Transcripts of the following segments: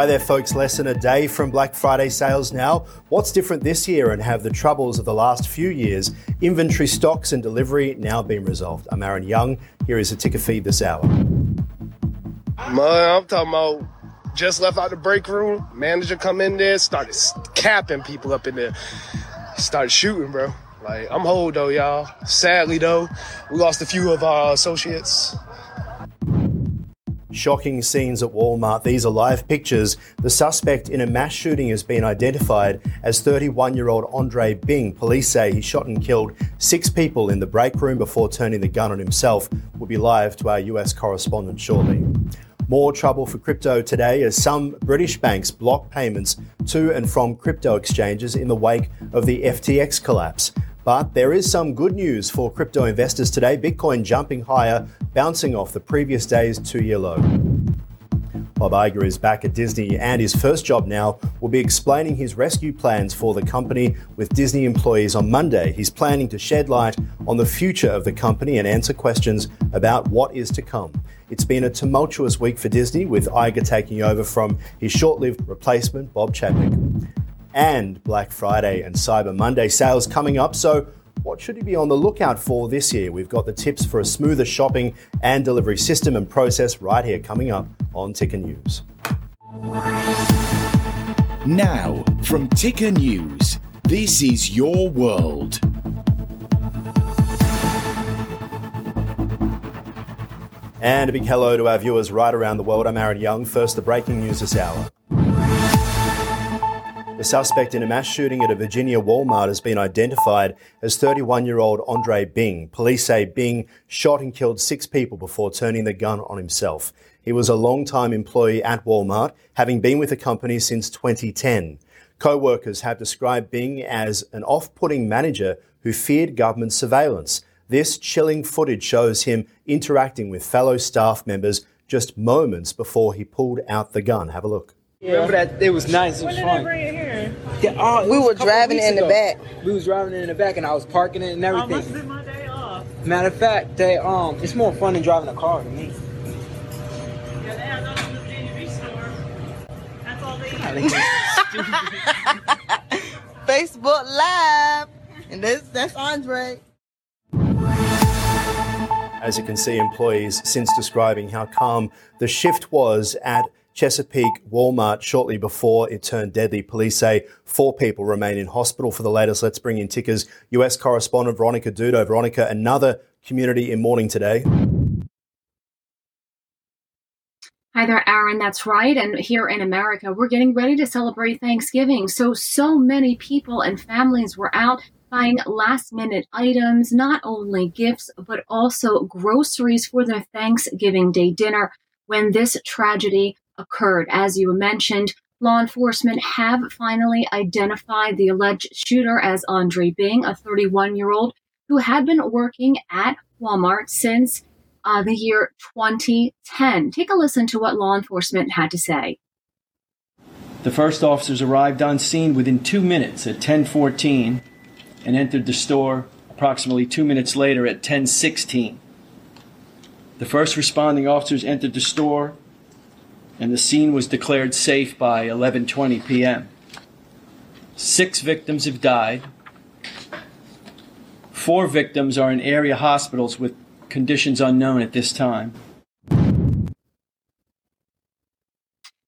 Hi there, folks. Less than a day from Black Friday sales now. What's different this year and have the troubles of the last few years, inventory stocks and delivery now been resolved? I'm Aaron Young. Here is a ticker feed this hour. Man, I'm talking about just left out the break room. Manager come in there, started capping people up in there. Started shooting, bro. Like, I'm hold though, y'all. Sadly though, we lost a few of our associates. Shocking scenes at Walmart. These are live pictures. The suspect in a mass shooting has been identified as 31 year old Andre Bing. Police say he shot and killed six people in the break room before turning the gun on himself. We'll be live to our US correspondent shortly. More trouble for crypto today as some British banks block payments to and from crypto exchanges in the wake of the FTX collapse. But there is some good news for crypto investors today. Bitcoin jumping higher, bouncing off the previous day's two year low. Bob Iger is back at Disney, and his first job now will be explaining his rescue plans for the company with Disney employees on Monday. He's planning to shed light on the future of the company and answer questions about what is to come. It's been a tumultuous week for Disney, with Iger taking over from his short lived replacement, Bob Chapek and Black Friday and Cyber Monday sales coming up. So, what should you be on the lookout for this year? We've got the tips for a smoother shopping and delivery system and process right here coming up on Ticker News. Now, from Ticker News, this is your world. And a big hello to our viewers right around the world. I'm Aaron Young. First, the breaking news this hour. The suspect in a mass shooting at a Virginia Walmart has been identified as 31 year old Andre Bing. Police say Bing shot and killed six people before turning the gun on himself. He was a long-time employee at Walmart, having been with the company since 2010. Co workers have described Bing as an off putting manager who feared government surveillance. This chilling footage shows him interacting with fellow staff members just moments before he pulled out the gun. Have a look. Yeah. Remember that? It was nice. It was fun. Yeah, oh, We were driving weeks in the back. We was driving in the back, and I was parking it and Oh, must have everything. my day off. Matter of fact, they um, it's more fun than driving a car to me. Yeah, they had those in the Virginia Beach store. That's all they I eat. Facebook Live. And that's that's Andre. As you can see, employees since describing how calm the shift was at Chesapeake Walmart shortly before it turned deadly. Police say four people remain in hospital for the latest. Let's bring in Ticker's US correspondent Veronica Dudo. Veronica, another community in mourning today. Hi there, Aaron. That's right. And here in America, we're getting ready to celebrate Thanksgiving. So, so many people and families were out buying last minute items, not only gifts, but also groceries for their Thanksgiving Day dinner when this tragedy occurred. As you mentioned, law enforcement have finally identified the alleged shooter as Andre Bing, a 31 year old who had been working at Walmart since uh, the year 2010. Take a listen to what law enforcement had to say. The first officers arrived on scene within two minutes at 10:14 and entered the store approximately two minutes later at 10:16. The first responding officers entered the store, and the scene was declared safe by 11:20 p.m. Six victims have died. Four victims are in area hospitals with conditions unknown at this time.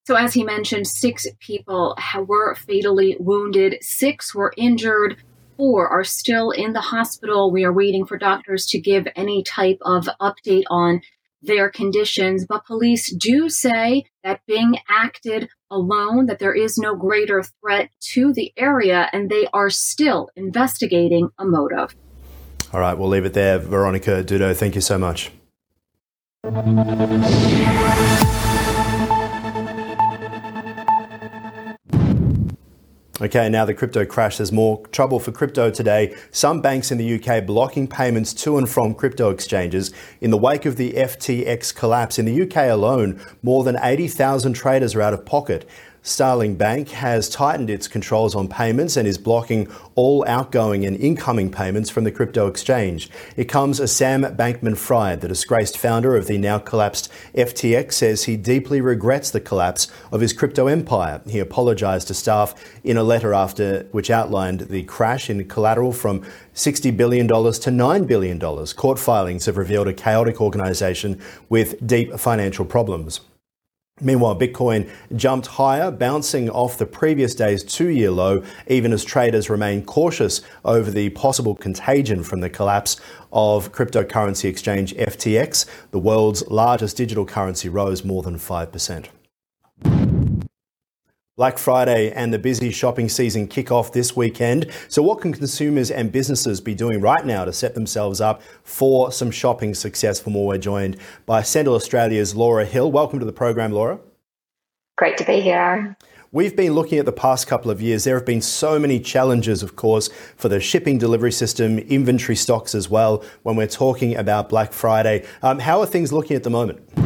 So, as he mentioned, six people were fatally wounded, six were injured, four are still in the hospital. We are waiting for doctors to give any type of update on their conditions. But police do say that Bing acted alone, that there is no greater threat to the area, and they are still investigating a motive. All right, we'll leave it there. Veronica Dudo, thank you so much. Okay, now the crypto crash. There's more trouble for crypto today. Some banks in the UK blocking payments to and from crypto exchanges in the wake of the FTX collapse. In the UK alone, more than 80,000 traders are out of pocket. Starling Bank has tightened its controls on payments and is blocking all outgoing and incoming payments from the crypto exchange. It comes as Sam Bankman Fried, the disgraced founder of the now collapsed FTX, says he deeply regrets the collapse of his crypto empire. He apologised to staff in a letter after which outlined the crash in collateral from $60 billion to $9 billion. Court filings have revealed a chaotic organisation with deep financial problems. Meanwhile, Bitcoin jumped higher, bouncing off the previous day's two year low, even as traders remain cautious over the possible contagion from the collapse of cryptocurrency exchange FTX. The world's largest digital currency rose more than 5%. Black Friday and the busy shopping season kick off this weekend. So, what can consumers and businesses be doing right now to set themselves up for some shopping success? For more, we're joined by Sendle Australia's Laura Hill. Welcome to the program, Laura. Great to be here, We've been looking at the past couple of years. There have been so many challenges, of course, for the shipping delivery system, inventory stocks as well, when we're talking about Black Friday. Um, how are things looking at the moment?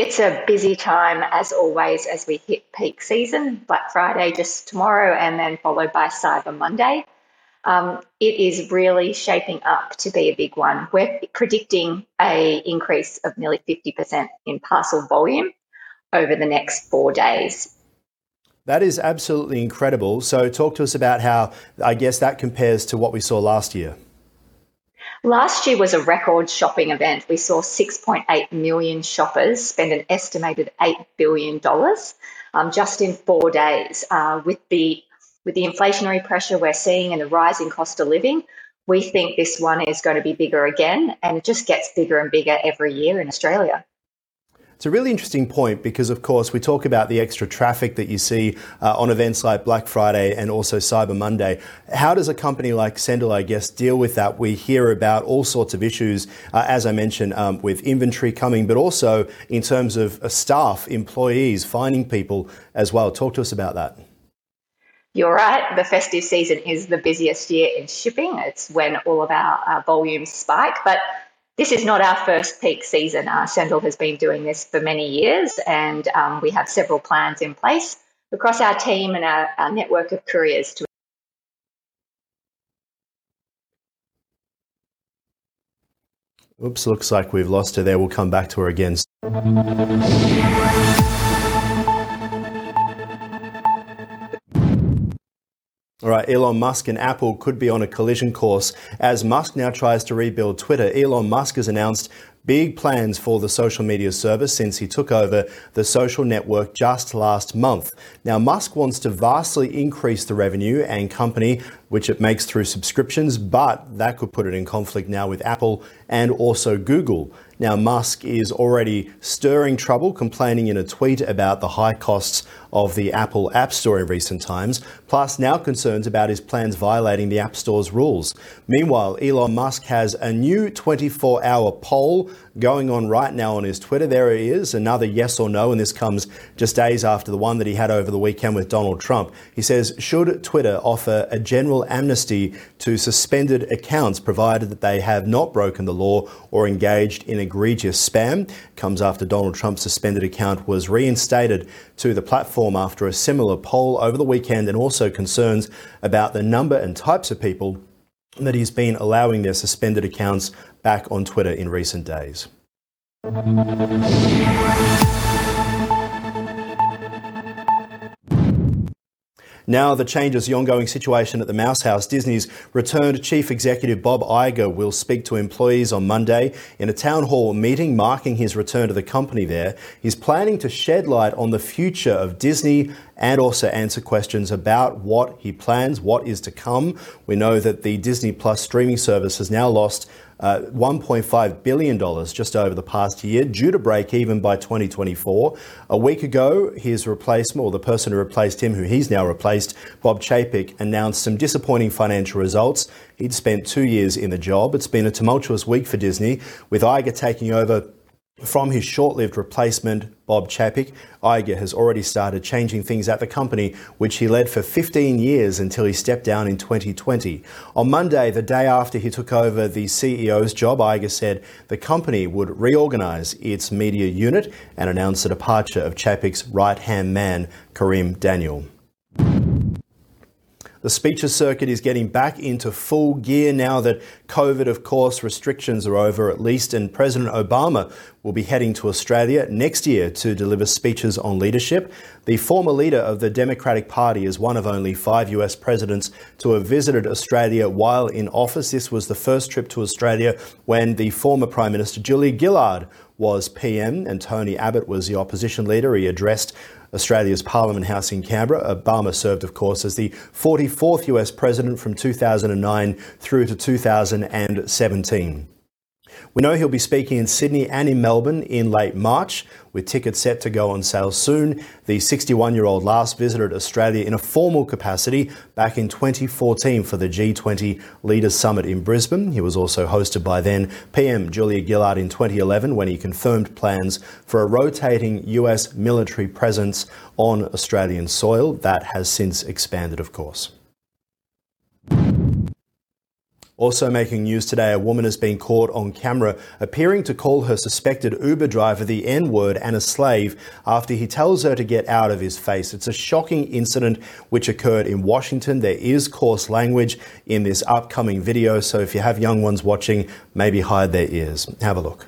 It's a busy time as always as we hit peak season, Black Friday just tomorrow, and then followed by Cyber Monday. Um, it is really shaping up to be a big one. We're predicting a increase of nearly 50% in parcel volume over the next four days. That is absolutely incredible. So, talk to us about how I guess that compares to what we saw last year. Last year was a record shopping event. We saw 6.8 million shoppers spend an estimated $8 billion um, just in four days. Uh, with, the, with the inflationary pressure we're seeing and the rising cost of living, we think this one is going to be bigger again, and it just gets bigger and bigger every year in Australia. It's a really interesting point because, of course, we talk about the extra traffic that you see uh, on events like Black Friday and also Cyber Monday. How does a company like Sendle, I guess, deal with that? We hear about all sorts of issues, uh, as I mentioned, um, with inventory coming, but also in terms of uh, staff, employees, finding people as well. Talk to us about that. You're right. The festive season is the busiest year in shipping. It's when all of our uh, volumes spike. But this is not our first peak season. Uh, Sendle has been doing this for many years, and um, we have several plans in place across our team and our, our network of couriers to. Oops, looks like we've lost her there. We'll come back to her again. All right, Elon Musk and Apple could be on a collision course as Musk now tries to rebuild Twitter. Elon Musk has announced big plans for the social media service since he took over the social network just last month. Now, Musk wants to vastly increase the revenue and company which it makes through subscriptions, but that could put it in conflict now with Apple and also Google. Now, Musk is already stirring trouble, complaining in a tweet about the high costs of the Apple App Store in recent times, plus now concerns about his plans violating the App Store's rules. Meanwhile, Elon Musk has a new 24 hour poll going on right now on his Twitter. There he is, another yes or no, and this comes just days after the one that he had over the weekend with Donald Trump. He says, Should Twitter offer a general amnesty to suspended accounts provided that they have not broken the law or engaged in egregious spam? Comes after Donald Trump's suspended account was reinstated to the platform after a similar poll over the weekend and also concerns about the number and types of people that he's been allowing their suspended accounts back on Twitter in recent days. Now, the changes the ongoing situation at the Mouse House. Disney's returned chief executive Bob Iger will speak to employees on Monday in a town hall meeting marking his return to the company there. He's planning to shed light on the future of Disney and also answer questions about what he plans, what is to come. We know that the Disney Plus streaming service has now lost uh, $1.5 billion just over the past year, due to break even by 2024. A week ago, his replacement, or the person who replaced him, who he's now replaced, Bob Chapek, announced some disappointing financial results. He'd spent two years in the job. It's been a tumultuous week for Disney, with Iger taking over From his short lived replacement, Bob Chapek, Iger has already started changing things at the company, which he led for 15 years until he stepped down in 2020. On Monday, the day after he took over the CEO's job, Iger said the company would reorganize its media unit and announce the departure of Chapek's right hand man, Kareem Daniel. The speeches circuit is getting back into full gear now that COVID, of course, restrictions are over at least, and President Obama will be heading to Australia next year to deliver speeches on leadership. The former leader of the Democratic Party is one of only five US presidents to have visited Australia while in office. This was the first trip to Australia when the former Prime Minister Julia Gillard was PM and Tony Abbott was the opposition leader. He addressed Australia's Parliament House in Canberra. Obama served, of course, as the 44th US president from 2009 through to 2017. We know he'll be speaking in Sydney and in Melbourne in late March, with tickets set to go on sale soon. The 61 year old last visited Australia in a formal capacity back in 2014 for the G20 Leaders Summit in Brisbane. He was also hosted by then PM Julia Gillard in 2011 when he confirmed plans for a rotating US military presence on Australian soil. That has since expanded, of course. Also making news today, a woman has been caught on camera appearing to call her suspected Uber driver the N word and a slave after he tells her to get out of his face. It's a shocking incident which occurred in Washington. There is coarse language in this upcoming video, so if you have young ones watching, maybe hide their ears. Have a look.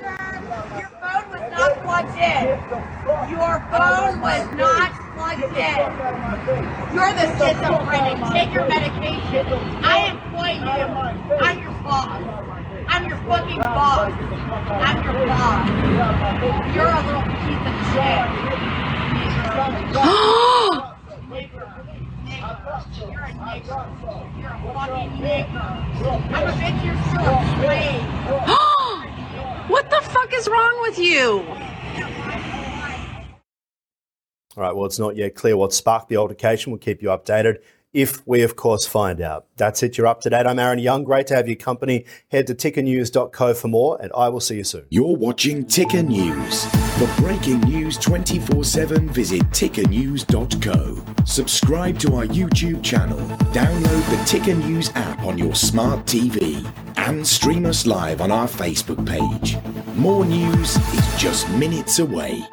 Your phone was not plugged in. Your phone was not plugged in. You're the schizophrenic. Take your medication. I employ you. I'm your boss. I'm your fucking boss. I'm your boss. You're a little piece of shit. You're a nigger. You're a fucking nigger. I'm a bitch. You're still a slave. what the fuck is wrong with you? All right, well, it's not yet clear what sparked the altercation. We'll keep you updated if we, of course, find out. That's it. You're up to date. I'm Aaron Young. Great to have your company. Head to tickernews.co for more, and I will see you soon. You're watching Ticker News. For breaking news 24 7, visit tickernews.co. Subscribe to our YouTube channel, download the Ticker News app on your smart TV, and stream us live on our Facebook page. More news is just minutes away.